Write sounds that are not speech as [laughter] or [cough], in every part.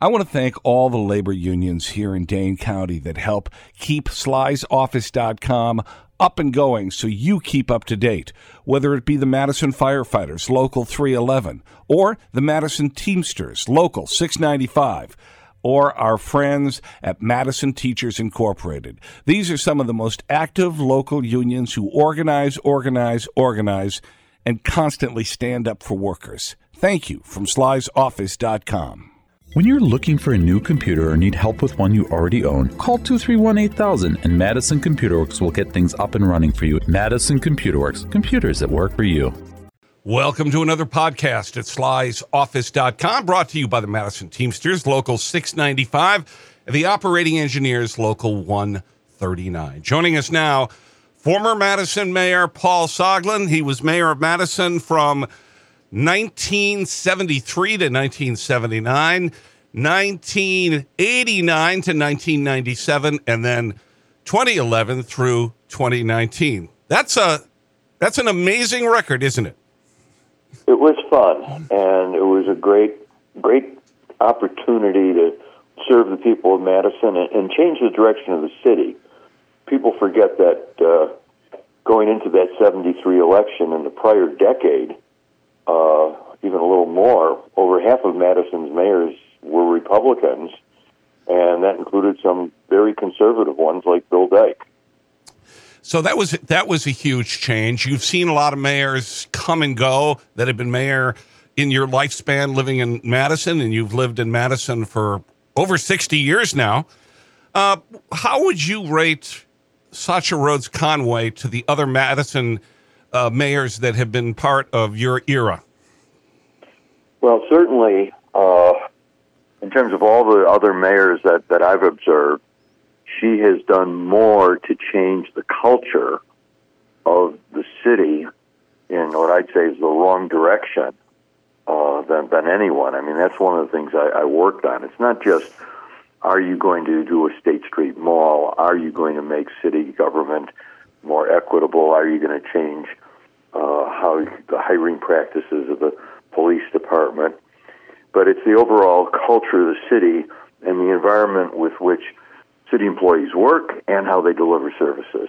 I want to thank all the labor unions here in Dane County that help keep slysoffice.com up and going so you keep up to date, whether it be the Madison Firefighters, Local 311, or the Madison Teamsters, Local 695 or our friends at Madison Teachers Incorporated. These are some of the most active local unions who organize, organize, organize, and constantly stand up for workers. Thank you from slysoffice.com. When you're looking for a new computer or need help with one you already own, call 231 8000 and Madison Computer Works will get things up and running for you. Madison Computer Works, computers that work for you. Welcome to another podcast at slysoffice.com, brought to you by the Madison Teamsters, Local 695, and the Operating Engineers, Local 139. Joining us now, former Madison Mayor Paul Soglin. He was mayor of Madison from 1973 to 1979, 1989 to 1997, and then 2011 through 2019. That's a that's an amazing record, isn't it? It was fun, and it was a great great opportunity to serve the people of Madison and, and change the direction of the city. People forget that uh, going into that 73 election in the prior decade, uh, even a little more, over half of Madison's mayors were Republicans, and that included some very conservative ones like Bill Dyke. So that was that was a huge change. You've seen a lot of mayors come and go that have been mayor in your lifespan living in Madison, and you've lived in Madison for over 60 years now. Uh, how would you rate Satya Rhodes Conway to the other Madison uh, mayors that have been part of your era? Well, certainly, uh, in terms of all the other mayors that, that I've observed, she has done more to change the culture of the city in what I'd say is the wrong direction uh, than, than anyone. I mean, that's one of the things I, I worked on. It's not just are you going to do a State Street Mall? Are you going to make city government more equitable? Are you going to change uh, how the hiring practices of the police department? But it's the overall culture of the city and the environment with which city employees work and how they deliver services.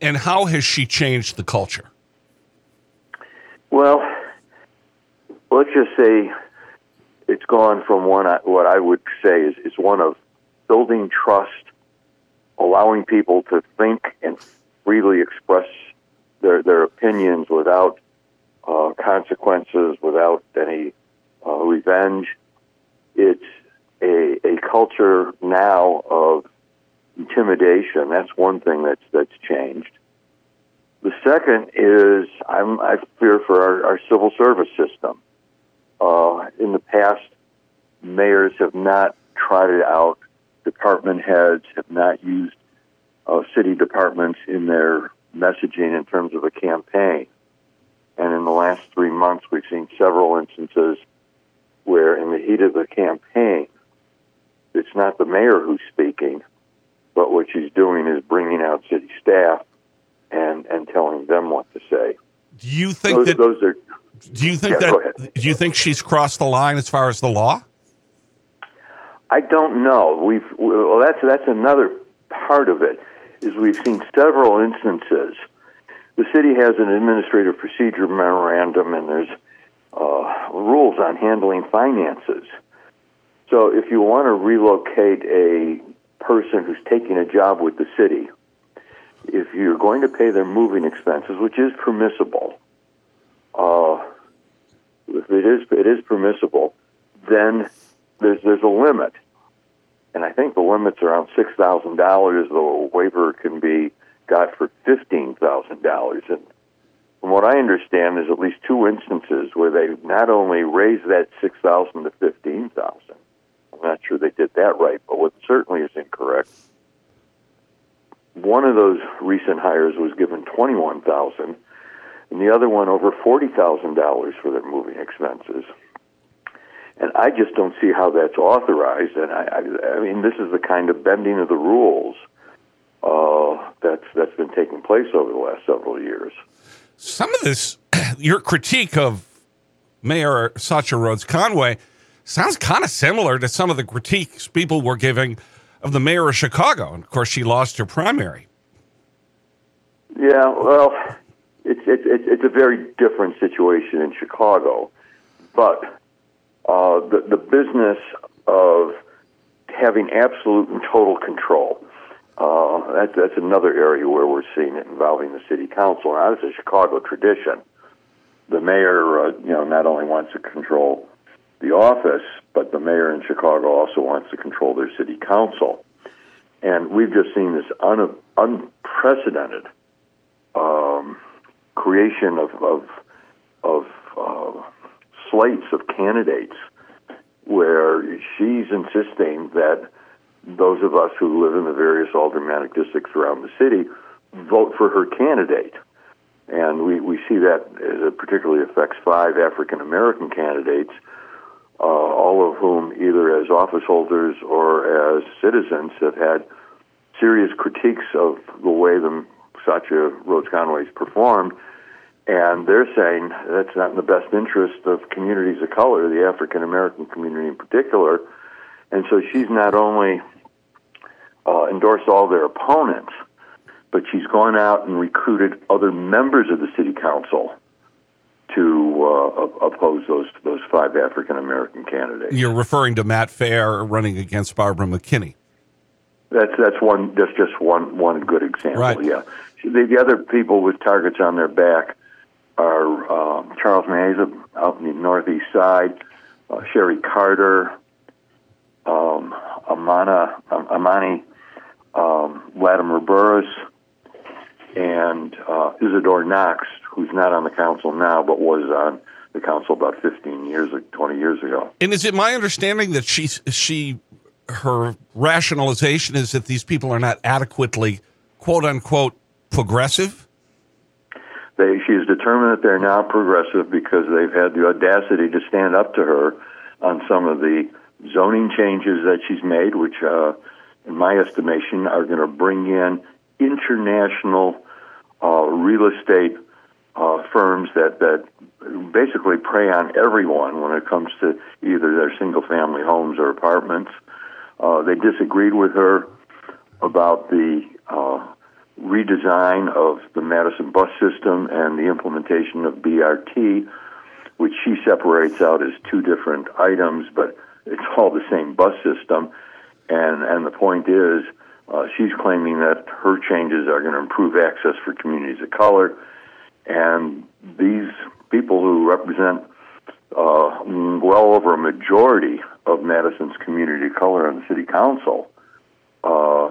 And how has she changed the culture? Well, let's just say it's gone from one what I would say is, is one of building trust, allowing people to think and freely express their their opinions without uh, consequences, without any uh, revenge. It's a a culture now of intimidation. That's one thing that's that's changed. The second is I'm, I fear for our, our civil service system. Uh, in the past, mayors have not trotted out department heads, have not used uh, city departments in their messaging in terms of a campaign. And in the last three months, we've seen several instances where, in the heat of the campaign, it's not the mayor who's speaking, but what she's doing is bringing out city staff and and telling them what to say. Do you think those, that those are do you think Yeah, that do you think she's crossed the line as far as the law? I don't know. We've well, that's that's another part of it. Is we've seen several instances. The city has an administrative procedure memorandum, and there's uh, rules on handling finances. So, if you want to relocate a person who's taking a job with the city, if you're going to pay their moving expenses, which is permissible, uh, if it is it is permissible, then there's there's a limit, and I think the limit's around six thousand dollars. The waiver can be got for fifteen thousand dollars, and from what I understand, there's at least two instances where they not only raised that six thousand to fifteen thousand. I'm not sure they did that right, but what certainly is incorrect. One of those recent hires was given twenty-one thousand, and the other one over forty thousand dollars for their moving expenses and I just don't see how that's authorized. And I, I, I mean, this is the kind of bending of the rules uh, that's that's been taking place over the last several years. Some of this, [clears throat] your critique of Mayor Satya Rhodes Conway, sounds kind of similar to some of the critiques people were giving of the mayor of Chicago. And of course, she lost her primary. Yeah, well, it's it's it's a very different situation in Chicago, but uh, the the business of having absolute and total control. Uh, that's that's another area where we're seeing it involving the city council. Now, it's a Chicago tradition. The mayor, uh, you know, not only wants to control the office, but the mayor in Chicago also wants to control their city council. And we've just seen this un- unprecedented um, creation of of, of uh, slates of candidates where she's insisting that those of us who live in the various aldermanic districts around the city vote for her candidate. And we, we see that it particularly affects five African American candidates, uh, all of whom, either as office holders or as citizens, have had serious critiques of the way the Satya Rhodes Conway's performed and they're saying that's not in the best interest of communities of color, the African American community in particular. And so she's not only uh, endorsed all their opponents, but she's gone out and recruited other members of the city council to uh, oppose those those five African American candidates. You're referring to Matt Fair running against Barbara McKinney. That's that's one. That's just one one good example. Right. Yeah. The, the other people with targets on their back are uh, Charles Myadze out in the northeast side, uh, Sheri Carter, um, Amana, um, Amani um, Latimer Burris, and uh, Isadore Knox, who's not on the council now but was on the council about 15 years or 20 years ago. And is it my understanding that she she her rationalization is that these people are not adequately quote unquote progressive? They, she is determined that they're now progressive because they've had the audacity to stand up to her on some of the zoning changes that she's made, which, uh, in my estimation, are going to bring in international uh, real estate uh, firms that, that basically prey on everyone when it comes to either their single family homes or apartments. Uh, they disagreed with her about the uh, redesign of the Madison bus system and the implementation of BRT, which she separates out as two different items, but it's all the same bus system. And and the point is, uh, she's claiming that her changes are going to improve access for communities of color, and these people who represent uh, well over a majority of Madison's community of color on the city council uh,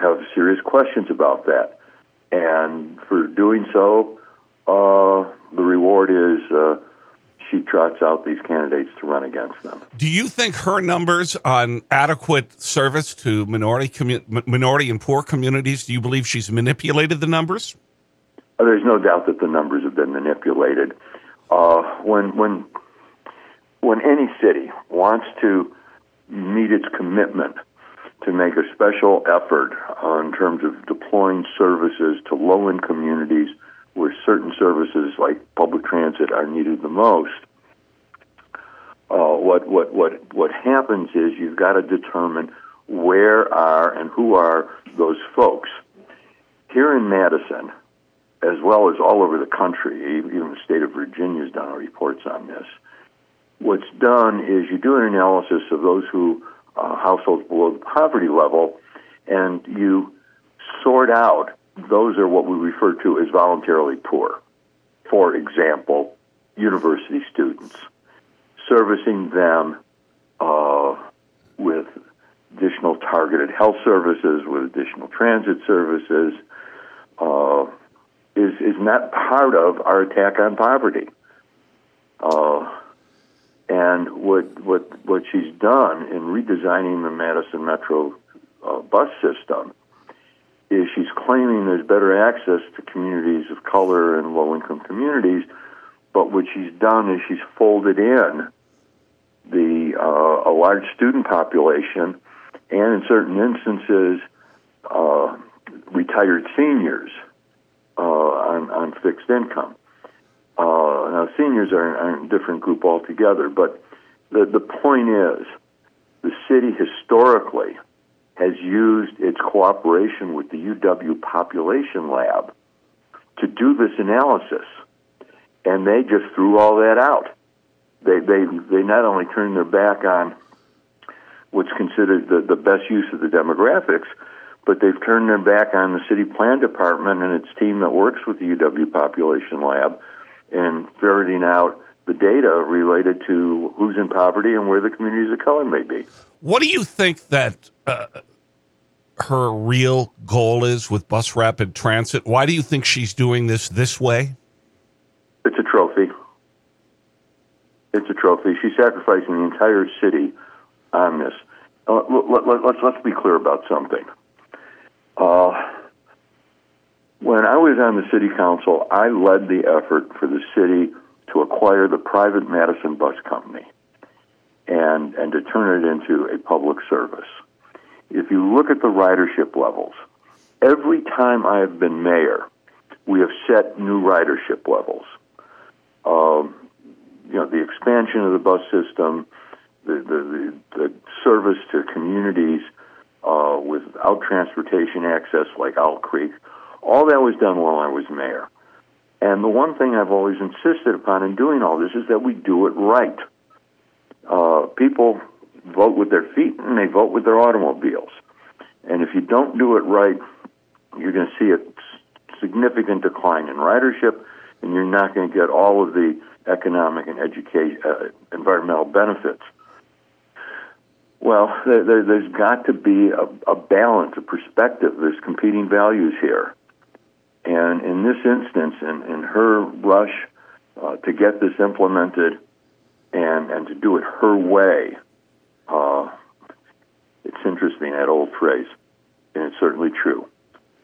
have serious questions about that. And for doing so, uh, the reward is uh, she trots out these candidates to run against them. Do you think her numbers on adequate service to minority commu- minority and poor communities? Do you believe she's manipulated the numbers? Uh, there's no doubt that the numbers have been manipulated. Uh, when when when any city wants to meet its commitment to make a special effort uh, in terms of deploying services to low income communities where certain services like public transit are needed the most. Uh, what what what what happens is you've got to determine where are and who are those folks. Here in Madison, as well as all over the country, even the state of Virginia has done reports on this. What's done is you do an analysis of those who uh, households below the poverty level, and you sort out those are what we refer to as voluntarily poor. For example, university students, servicing them uh, with additional targeted health services, with additional transit services, uh, is is not part of our attack on poverty. Uh, and what what what she's done in redesigning the Madison Metro uh, bus system is she's claiming there's better access to communities of color and low income communities. But what she's done is she's folded in the uh, a large student population, and in certain instances, uh, retired seniors uh, on on fixed income. Uh, now, seniors are, are a different group altogether, but the, the point is, the city historically has used its cooperation with the UW Population Lab to do this analysis, and they just threw all that out. They they they not only turned their back on what's considered the, the best use of the demographics, but they've turned their back on the city plan department and its team that works with the UW Population Lab and ferreting out the data related to who's in poverty and where the communities of color may be. What do you think that uh, her real goal is with Bus Rapid Transit? Why do you think she's doing this this way? It's a trophy. It's a trophy. She's sacrificing the entire city on this. Uh, let, let, let's let's be clear about something. Uh, when I was on the city council, I led the effort for the city to acquire the private Madison Bus Company and and to turn it into a public service. If you look at the ridership levels, every time I have been mayor, we have set new ridership levels. Um, you know, the expansion of the bus system, the, the, the, the service to communities uh, without transportation access like Owl Creek, all that was done while I was mayor. And the one thing I've always insisted upon in doing all this is that we do it right. Uh, people vote with their feet and they vote with their automobiles. And if you don't do it right, you're going to see a significant decline in ridership, and you're not going to get all of the economic and education, uh, environmental benefits. Well, there, has got to be a, a balance, a perspective. There's competing values here. And in this instance, in, in her rush uh, to get this implemented and, and to do it her way, uh, it's interesting, that old phrase, and it's certainly true.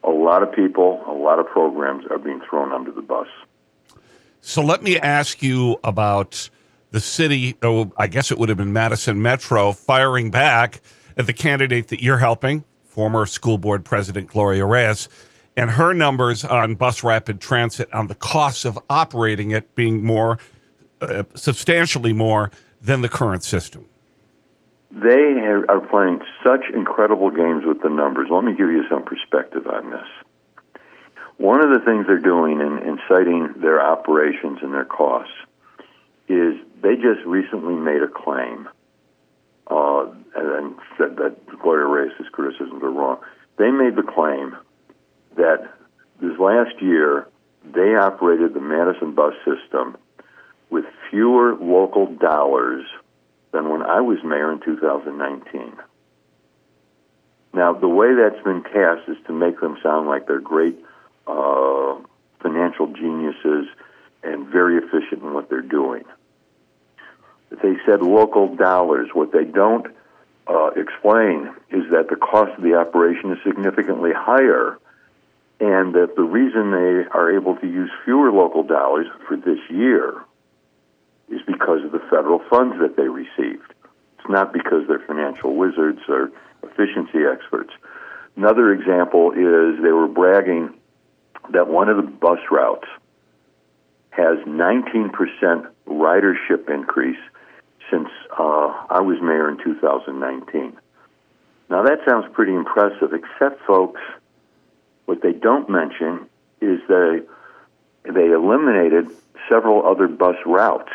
A lot of people, a lot of programs are being thrown under the bus. So let me ask you about the city, oh, I guess it would have been Madison Metro, firing back at the candidate that you're helping, former school board president Gloria Reyes, and her numbers on bus rapid transit on the costs of operating it being more, uh, substantially more than the current system. They are playing such incredible games with the numbers. Let me give you some perspective on this. One of the things they're doing in, in citing their operations and their costs is they just recently made a claim, uh, and said that Gloria Reyes' criticisms are wrong. They made the claim that this last year they operated the Madison bus system with fewer local dollars than when I was mayor in 2019. Now, the way that's been cast is to make them sound like they're great uh, financial geniuses and very efficient in what they're doing they said local dollars. What they don't uh, explain is that the cost of the operation is significantly higher, and that the reason they are able to use fewer local dollars for this year is because of the federal funds that they received. It's not because they're financial wizards or efficiency experts. Another example is they were bragging that one of the bus routes has 19% ridership increase since uh, I was mayor in 2019. Now, that sounds pretty impressive, except, folks, what they don't mention is they, they eliminated several other bus routes.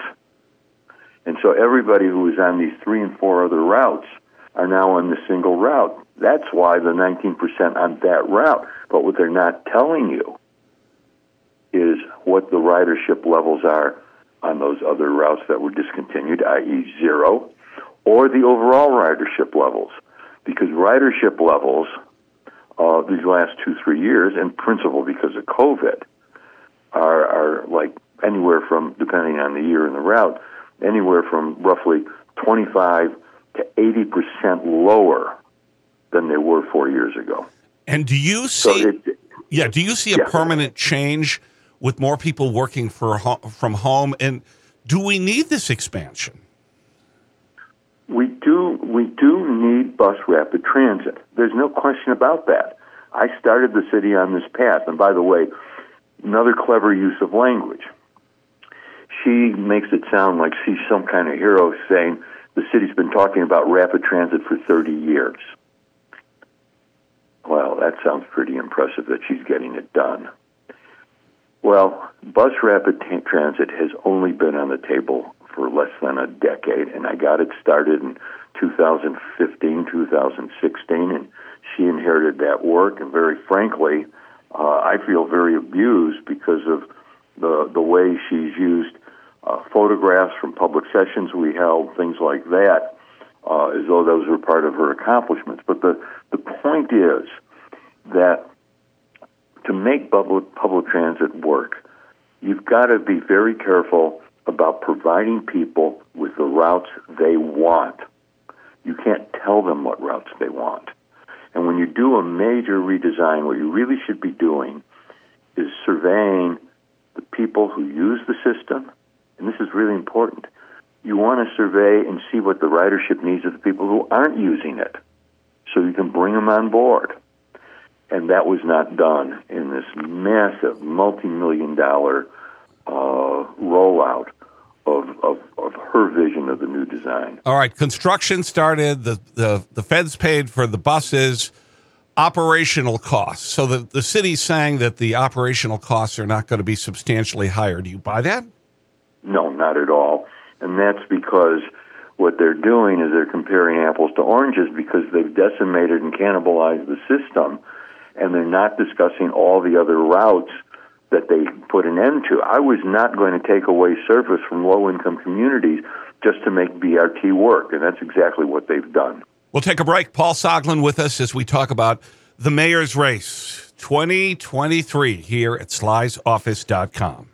And so everybody who was on these three and four other routes are now on the single route. That's why the 19% on that route. But what they're not telling you is what the ridership levels are on those other routes that were discontinued, i.e., zero, or the overall ridership levels. Because ridership levels uh, these last two, three years, in principle because of COVID, are, are like anywhere from, depending on the year and the route, anywhere from roughly 25 to 80% lower than they were four years ago. And do you see, so it, yeah, do you see a yeah. permanent change with more people working for from home? And do we need this expansion? We do. We do need bus rapid transit. There's no question about that. I started the city on this path, and by the way, another clever use of language. She makes it sound like she's some kind of hero saying the city's been talking about rapid transit for 30 years. Well, that sounds pretty impressive that she's getting it done. Well, bus rapid t- transit has only been on the table for less than a decade, and I got it started in 2015, 2016, and she inherited that work. And very frankly, uh, I feel very abused because of the the way she's used uh, photographs from public sessions we held, things like that, uh, as though those were part of her accomplishments. But the the point is that to make public, public transit work, you've got to be very careful about providing people with the routes they want. You can't tell them what routes they want. And when you do a major redesign, what you really should be doing is surveying the people who use the system, and this is really important. You want to survey and see what the ridership needs of the people who aren't using it so you can bring them on board and that was not done in this massive multi-million dollar uh, rollout of, of, of, her vision of the new design. All right, construction started. The, the, the feds paid for the buses. Operational costs. So the, the city's saying that the operational costs are not going to be substantially higher. Do you buy that? No, not at all. And that's because what they're doing is they're comparing apples to oranges because they've decimated and cannibalized the system and they're not discussing all the other routes that they put an end to. I was not going to take away service from low income communities just to make BRT work, and that's exactly what they've done. We'll take a break. Paul Soglin with us as we talk about the mayor's race 2023 here at slysoffice.com.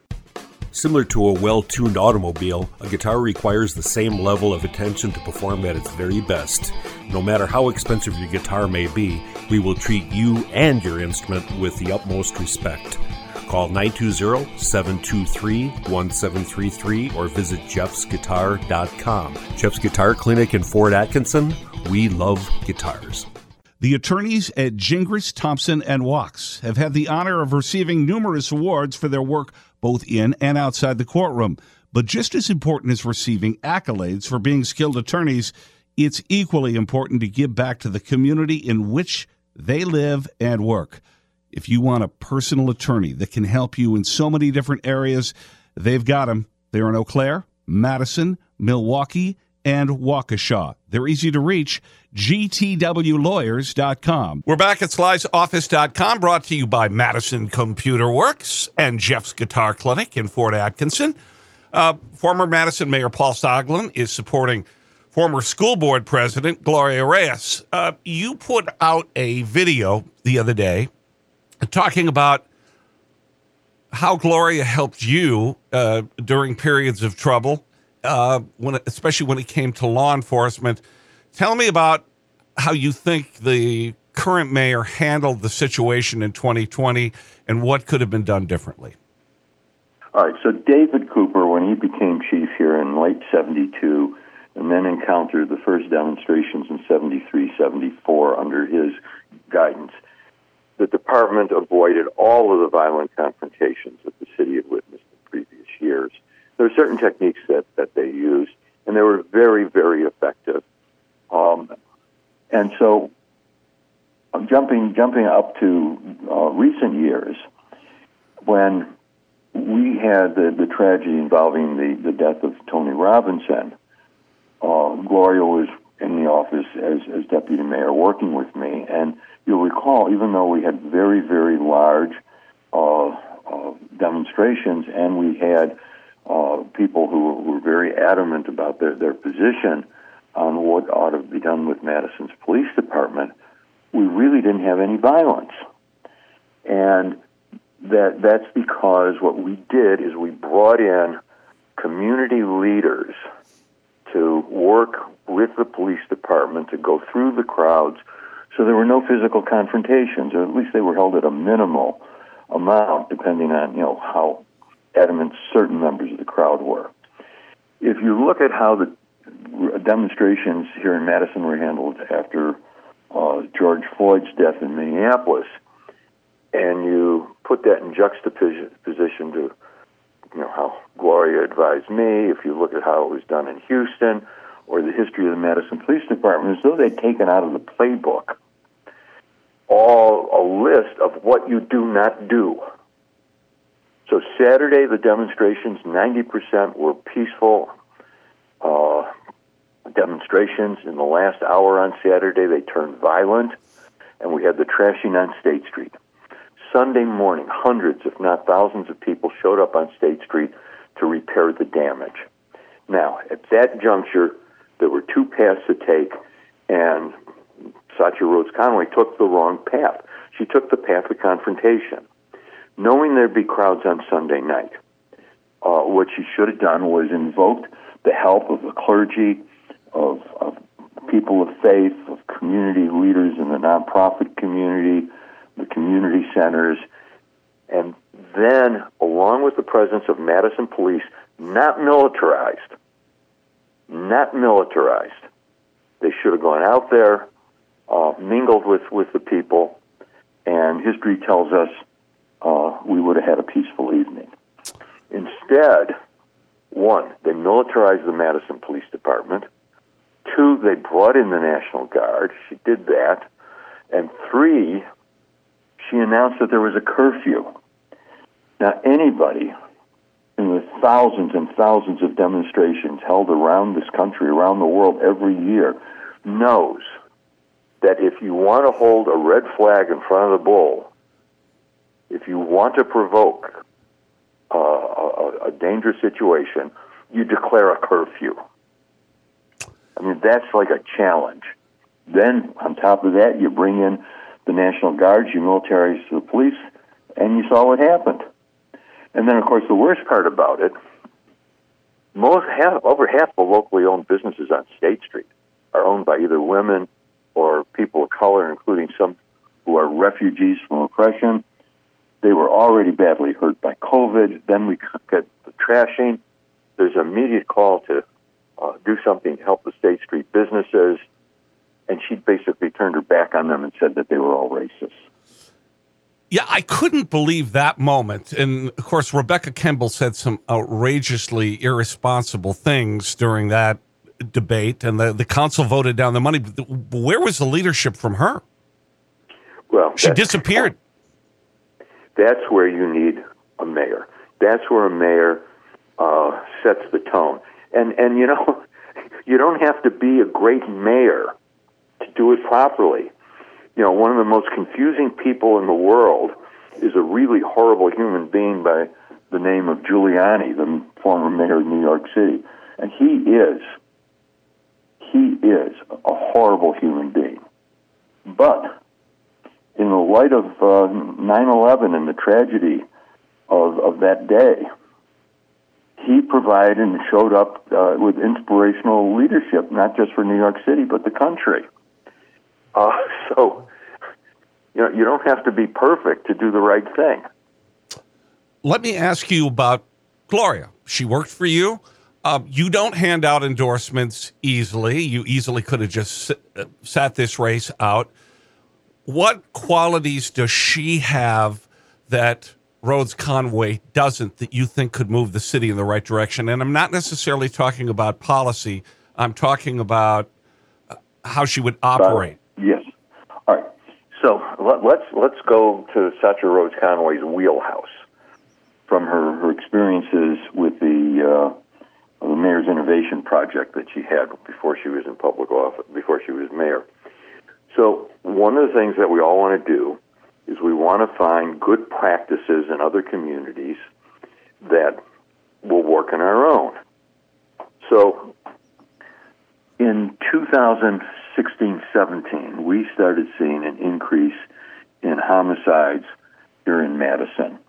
Similar to a well tuned automobile, a guitar requires the same level of attention to perform at its very best. No matter how expensive your guitar may be, we will treat you and your instrument with the utmost respect. Call 920 723 1733 or visit jeffsguitar.com. Jeff's Guitar Clinic in Fort Atkinson. We love guitars. The attorneys at Gingras, Thompson, and Wachs have had the honor of receiving numerous awards for their work both in and outside the courtroom. But just as important as receiving accolades for being skilled attorneys, it's equally important to give back to the community in which they live and work. If you want a personal attorney that can help you in so many different areas, they've got them. They're in Eau Claire, Madison, Milwaukee, and Waukesha. They're easy to reach. GTWLawyers.com. We're back at SlysOffice.com, brought to you by Madison Computer Works and Jeff's Guitar Clinic in Fort Atkinson. Uh, former Madison Mayor Paul Soglin is supporting former school board president Gloria Reyes. Uh, you put out a video the other day talking about how Gloria helped you uh, during periods of trouble uh, when, especially when it came to law enforcement. Tell me about how you think the current mayor handled the situation in 2020 and what could have been done differently. All right, so David Couper, when he became chief here in late 72, and then encountered the first demonstrations in 73, 74 under his guidance, the department avoided all of the violent confrontations that the city had witnessed in previous years there are certain techniques that, that they used, and they were very, very effective. Um, and so, I'm jumping jumping up to uh, recent years when we had the, the tragedy involving the, the death of Tony Robinson. Uh, Gloria was in the office as, as deputy mayor working with me, and you'll recall, even though we had very, very large uh, uh, demonstrations and we had uh, people who were very adamant about their, their position on what ought to be done with Madison's police department, we really didn't have any violence. And that that's because what we did is we brought in community leaders to work with the police department to go through the crowds so there were no physical confrontations or at least they were held at a minimal amount depending on you know how adamant certain members of the crowd were. If you look at how the demonstrations here in Madison were handled after uh, George Floyd's death in Minneapolis, and you put that in juxtaposition to you know how Gloria advised me, if you look at how it was done in Houston, or the history of the Madison Police Department as though they'd taken out of the playbook what you do not do. So Saturday, the demonstrations, 90% were peaceful uh, demonstrations. In the last hour on Saturday, they turned violent, and we had the trashing on State Street. Sunday morning, hundreds, if not thousands, of people showed up on State Street to repair the damage. Now, at that juncture, there were two paths to take, and Satya Rhodes Conway took the wrong path. She took the path of confrontation. Knowing there'd be crowds on Sunday night, uh, what she should have done was invoked the help of the clergy, of, of people of faith, of community leaders in the nonprofit community, the community centers, and then, along with the presence of Madison police, not militarized, not militarized, they should have gone out there, uh, mingled with, with the people, and history tells us uh, we would have had a peaceful evening. Instead, one, they militarized the Madison Police Department. Two, they brought in the National Guard. She did that. And three, she announced that there was a curfew. Now, anybody in the thousands and thousands of demonstrations held around this country, around the world every year, knows that if you want to hold a red flag in front of the bull, if you want to provoke uh, a, a dangerous situation, you declare a curfew. I mean, that's like a challenge. Then, on top of that, you bring in the National Guards, your militarize the police, and you saw what happened. And then, of course, the worst part about it, most half, over half the locally owned businesses on State Street are owned by either women or people of color, including some who are refugees from oppression. They were already badly hurt by COVID. Then we get the trashing. There's an immediate call to uh, do something to help the State Street businesses. And she basically turned her back on them and said that they were all racist. Yeah, I couldn't believe that moment. And of course, Rebecca Kemble said some outrageously irresponsible things during that debate, and the, the council voted down the money. Where was the leadership from her? Well, she disappeared. That's where you need a mayor. That's where a mayor uh, sets the tone. And and you know, [laughs] you don't have to be a great mayor to do it properly. You know, one of the most confusing people in the world is a really horrible human being by the name of Giuliani, the former mayor of New York City. And he is he is a horrible human being. But in the light of uh, 9/11 and the tragedy of, of that day, he provided and showed up uh, with inspirational leadership, not just for New York City but the country. Uh, [laughs] so, you know, you don't have to be perfect to do the right thing. Let me ask you about Gloria. She worked for you. Um, you don't hand out endorsements easily. You easily could have just uh, sat this race out. What qualities does she have that Rhodes Conway doesn't that you think could move the city in the right direction? And I'm not necessarily talking about policy. I'm talking about uh, how she would operate. Uh, yes. All right. So let, let's let's go to Satya Rhodes Conway's wheelhouse from her, her experiences with the uh, the mayor's innovation project that she had before she was in public office, before she was mayor. So one of the things that we all want to do is we want to find good practices in other communities that will work in our own. So in 2016 17, we started seeing an increase in homicides here in Madison.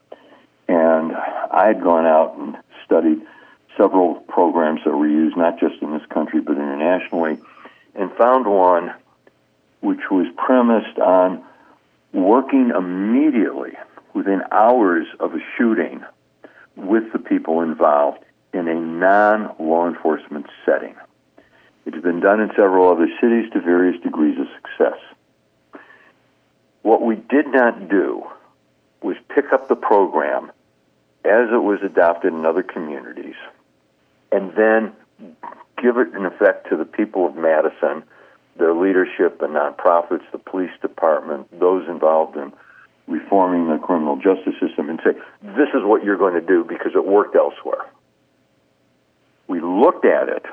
And I had gone out and studied several programs that were used not just in this country but internationally, and found one which was premised on working immediately within hours of a shooting with the people involved in a non law enforcement setting. It has been done in several other cities to various degrees of success. What we did not do was pick up the program as it was adopted in other communities and then give it in effect to the people of Madison, their leadership, the nonprofits, the police department, those involved in reforming the criminal justice system, and say, this is what you're going to do because it worked elsewhere. We looked at it.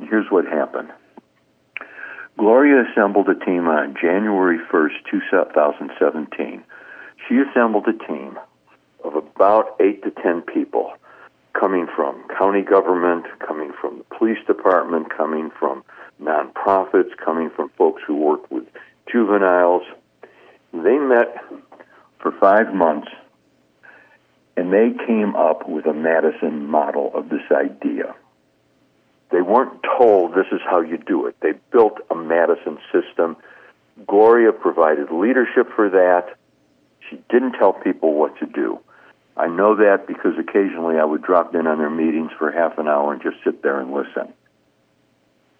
Here's what happened. Gloria assembled a team on January 1st, 2017. She assembled a team of about eight to ten people coming from county government, coming from the police department, coming from nonprofits, coming from folks who work with juveniles. They met for five months and they came up with a Madison model of this idea. They weren't told this is how you do it. They built a Madison system. Gloria provided leadership for that. She didn't tell people what to do. I know that because occasionally I would drop in on their meetings for half an hour and just sit there and listen.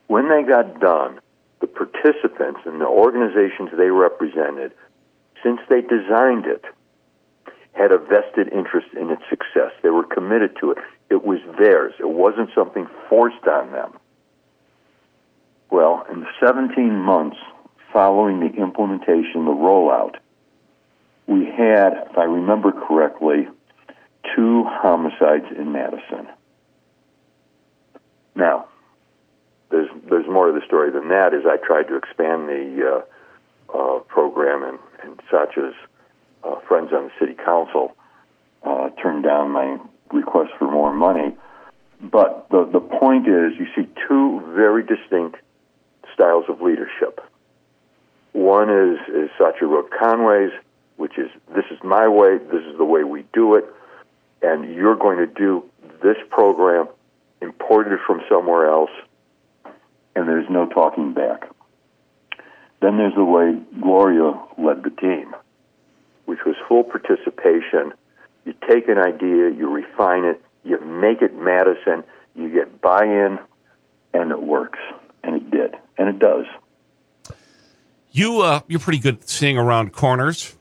When they got done, the participants and the organizations they represented, since they designed it, had a vested interest in its success. They were committed to it. It was theirs. It wasn't something forced on them. Well, in the 17 months following the implementation, the rollout, we had, if I remember correctly, two homicides in Madison. Now, there's there's more to the story than that. As I tried to expand the uh, uh, program, and, and Satya's uh, friends on the city council uh, turned down my request for more money. But the the point is, you see two very distinct styles of leadership. One is is Satya Rhodes Conway's, which is this is my way, this is the way we do it, and you're going to do this program imported from somewhere else, and there's no talking back. Then there's the way Gloria led the team, which was full participation. You take an idea, you refine it, you make it Madison, you get buy in, and it works. And it did. And it does. You, uh, you're pretty good at seeing around corners.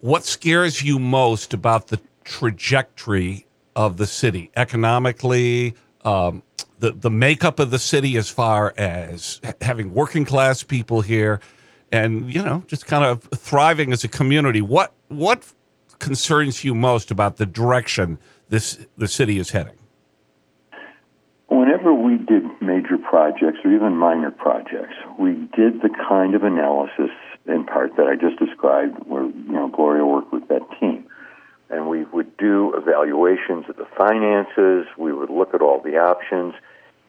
What scares you most about the trajectory of the city economically, um, the the makeup of the city as far as having working class people here, and you know just kind of thriving as a community. What what concerns you most about the direction this the city is heading? Whenever we did major projects or even minor projects, we did the kind of analysis in part that I just described, where you know Gloria worked with that team and we would do evaluations of the finances. We would look at all the options.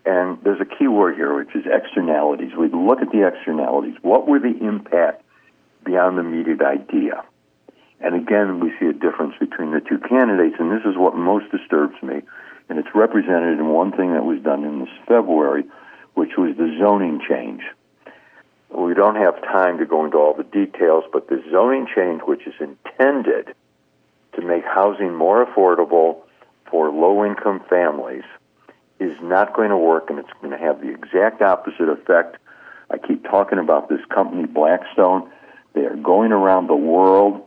And there's a key word here, which is externalities. We'd look at the externalities. What were the impact beyond the immediate idea? And again, we see a difference between the two candidates, and this is what most disturbs me. And it's represented in one thing that was done in this February, which was the zoning change. We don't have time to go into all the details, but the zoning change, which is intended to make housing more affordable for low income families is not going to work and it's going to have the exact opposite effect. I keep talking about this company, Blackstone. They are going around the world.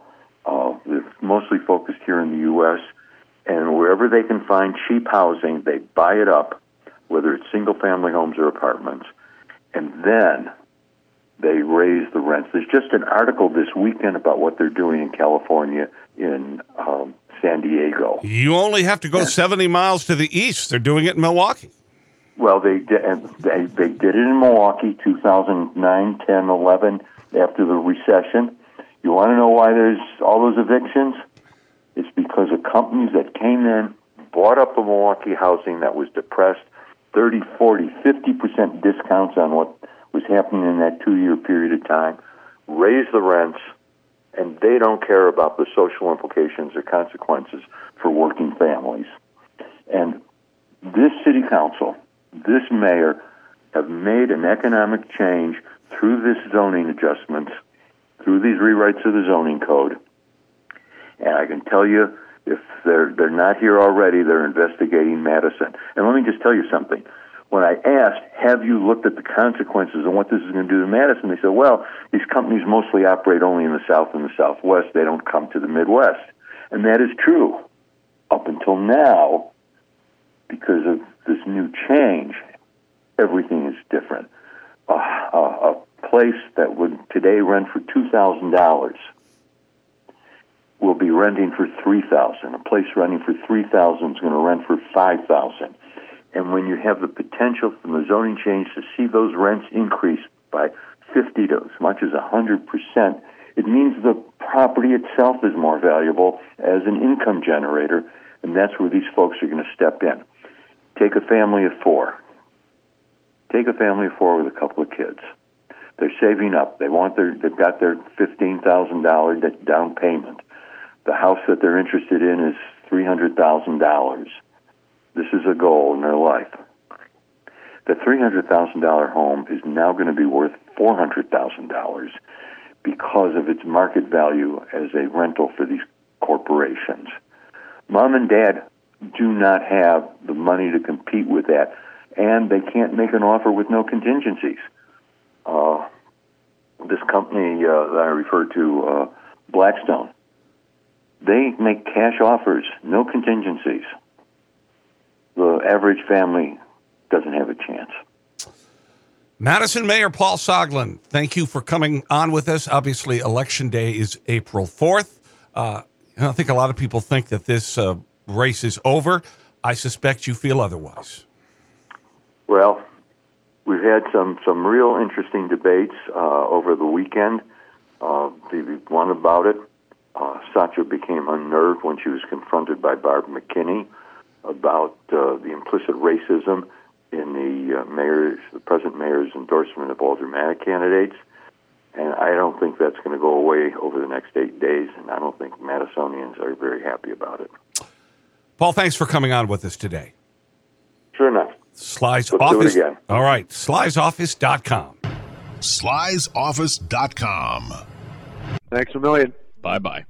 Uh, they're mostly focused here in the U.S. And wherever they can find cheap housing, they buy it up, whether it's single family homes or apartments. And then they raise the rents. There's just an article this weekend about what they're doing in California, in um, San Diego. You only have to go and, 70 miles to the east. They're doing it in Milwaukee. Well, they did, they, they did it in Milwaukee 2009, 10, 11, after the recession. You want to know why there's all those evictions? It's because of companies that came in, bought up the Milwaukee housing that was depressed, 30, 40, 50% discounts on what was happening in that two year period of time, raise the rents, and they don't care about the social implications or consequences for working families. And this city council, this mayor, have made an economic change through this zoning adjustments, through these rewrites of the zoning code. And I can tell you, if they're they're not here already, they're investigating Madison. And let me just tell you something when I asked, have you looked at the consequences and what this is going to do to Madison? They said, well, these companies mostly operate only in the South and the Southwest. They don't come to the Midwest. And that is true up until now because of this new change. everything is different. A, a place that would today rent for two thousand dollars will be renting for three thousand. A place renting for three thousand is going to rent for five thousand. And when you have the potential from the zoning change to see those rents increase by fifty to as much as hundred percent, it means the property itself is more valuable as an income generator, and that's where these folks are going to step in. Take a family of four. Take a family of four with a couple of kids. They're saving up. They want their. They've got their fifteen thousand dollar down payment. The house that they're interested in is three hundred thousand dollars. This is a goal in their life. The three hundred thousand dollar home is now going to be worth four hundred thousand dollars because of its market value as a rental for these corporations. Mom and dad do not have the money to compete with that, and they can't make an offer with no contingencies. Uh, this company uh, that I referred to, uh, Blackstone, they make cash offers, no contingencies. The average family doesn't have a chance. Madison Mayor Paul Soglin, thank you for coming on with us. Obviously, Election Day is April 4th. Uh, I think a lot of people think that this uh, race is over. I suspect you feel otherwise. Well, we've had some, some real interesting debates uh, over the weekend. Uh, the one about it, uh, Satya became unnerved when she was confronted by Barb McKinney about uh, the implicit racism in the uh, mayor's, the present mayor's endorsement of aldermanic candidates. And I don't think that's going to go away over the next eight days, and I don't think Madisonians are very happy about it. Paul, thanks for coming on with us today. Sure enough. Sly's Let's office. do it again. All right, slysoffice.com. slysoffice.com. Thanks a million. Bye bye.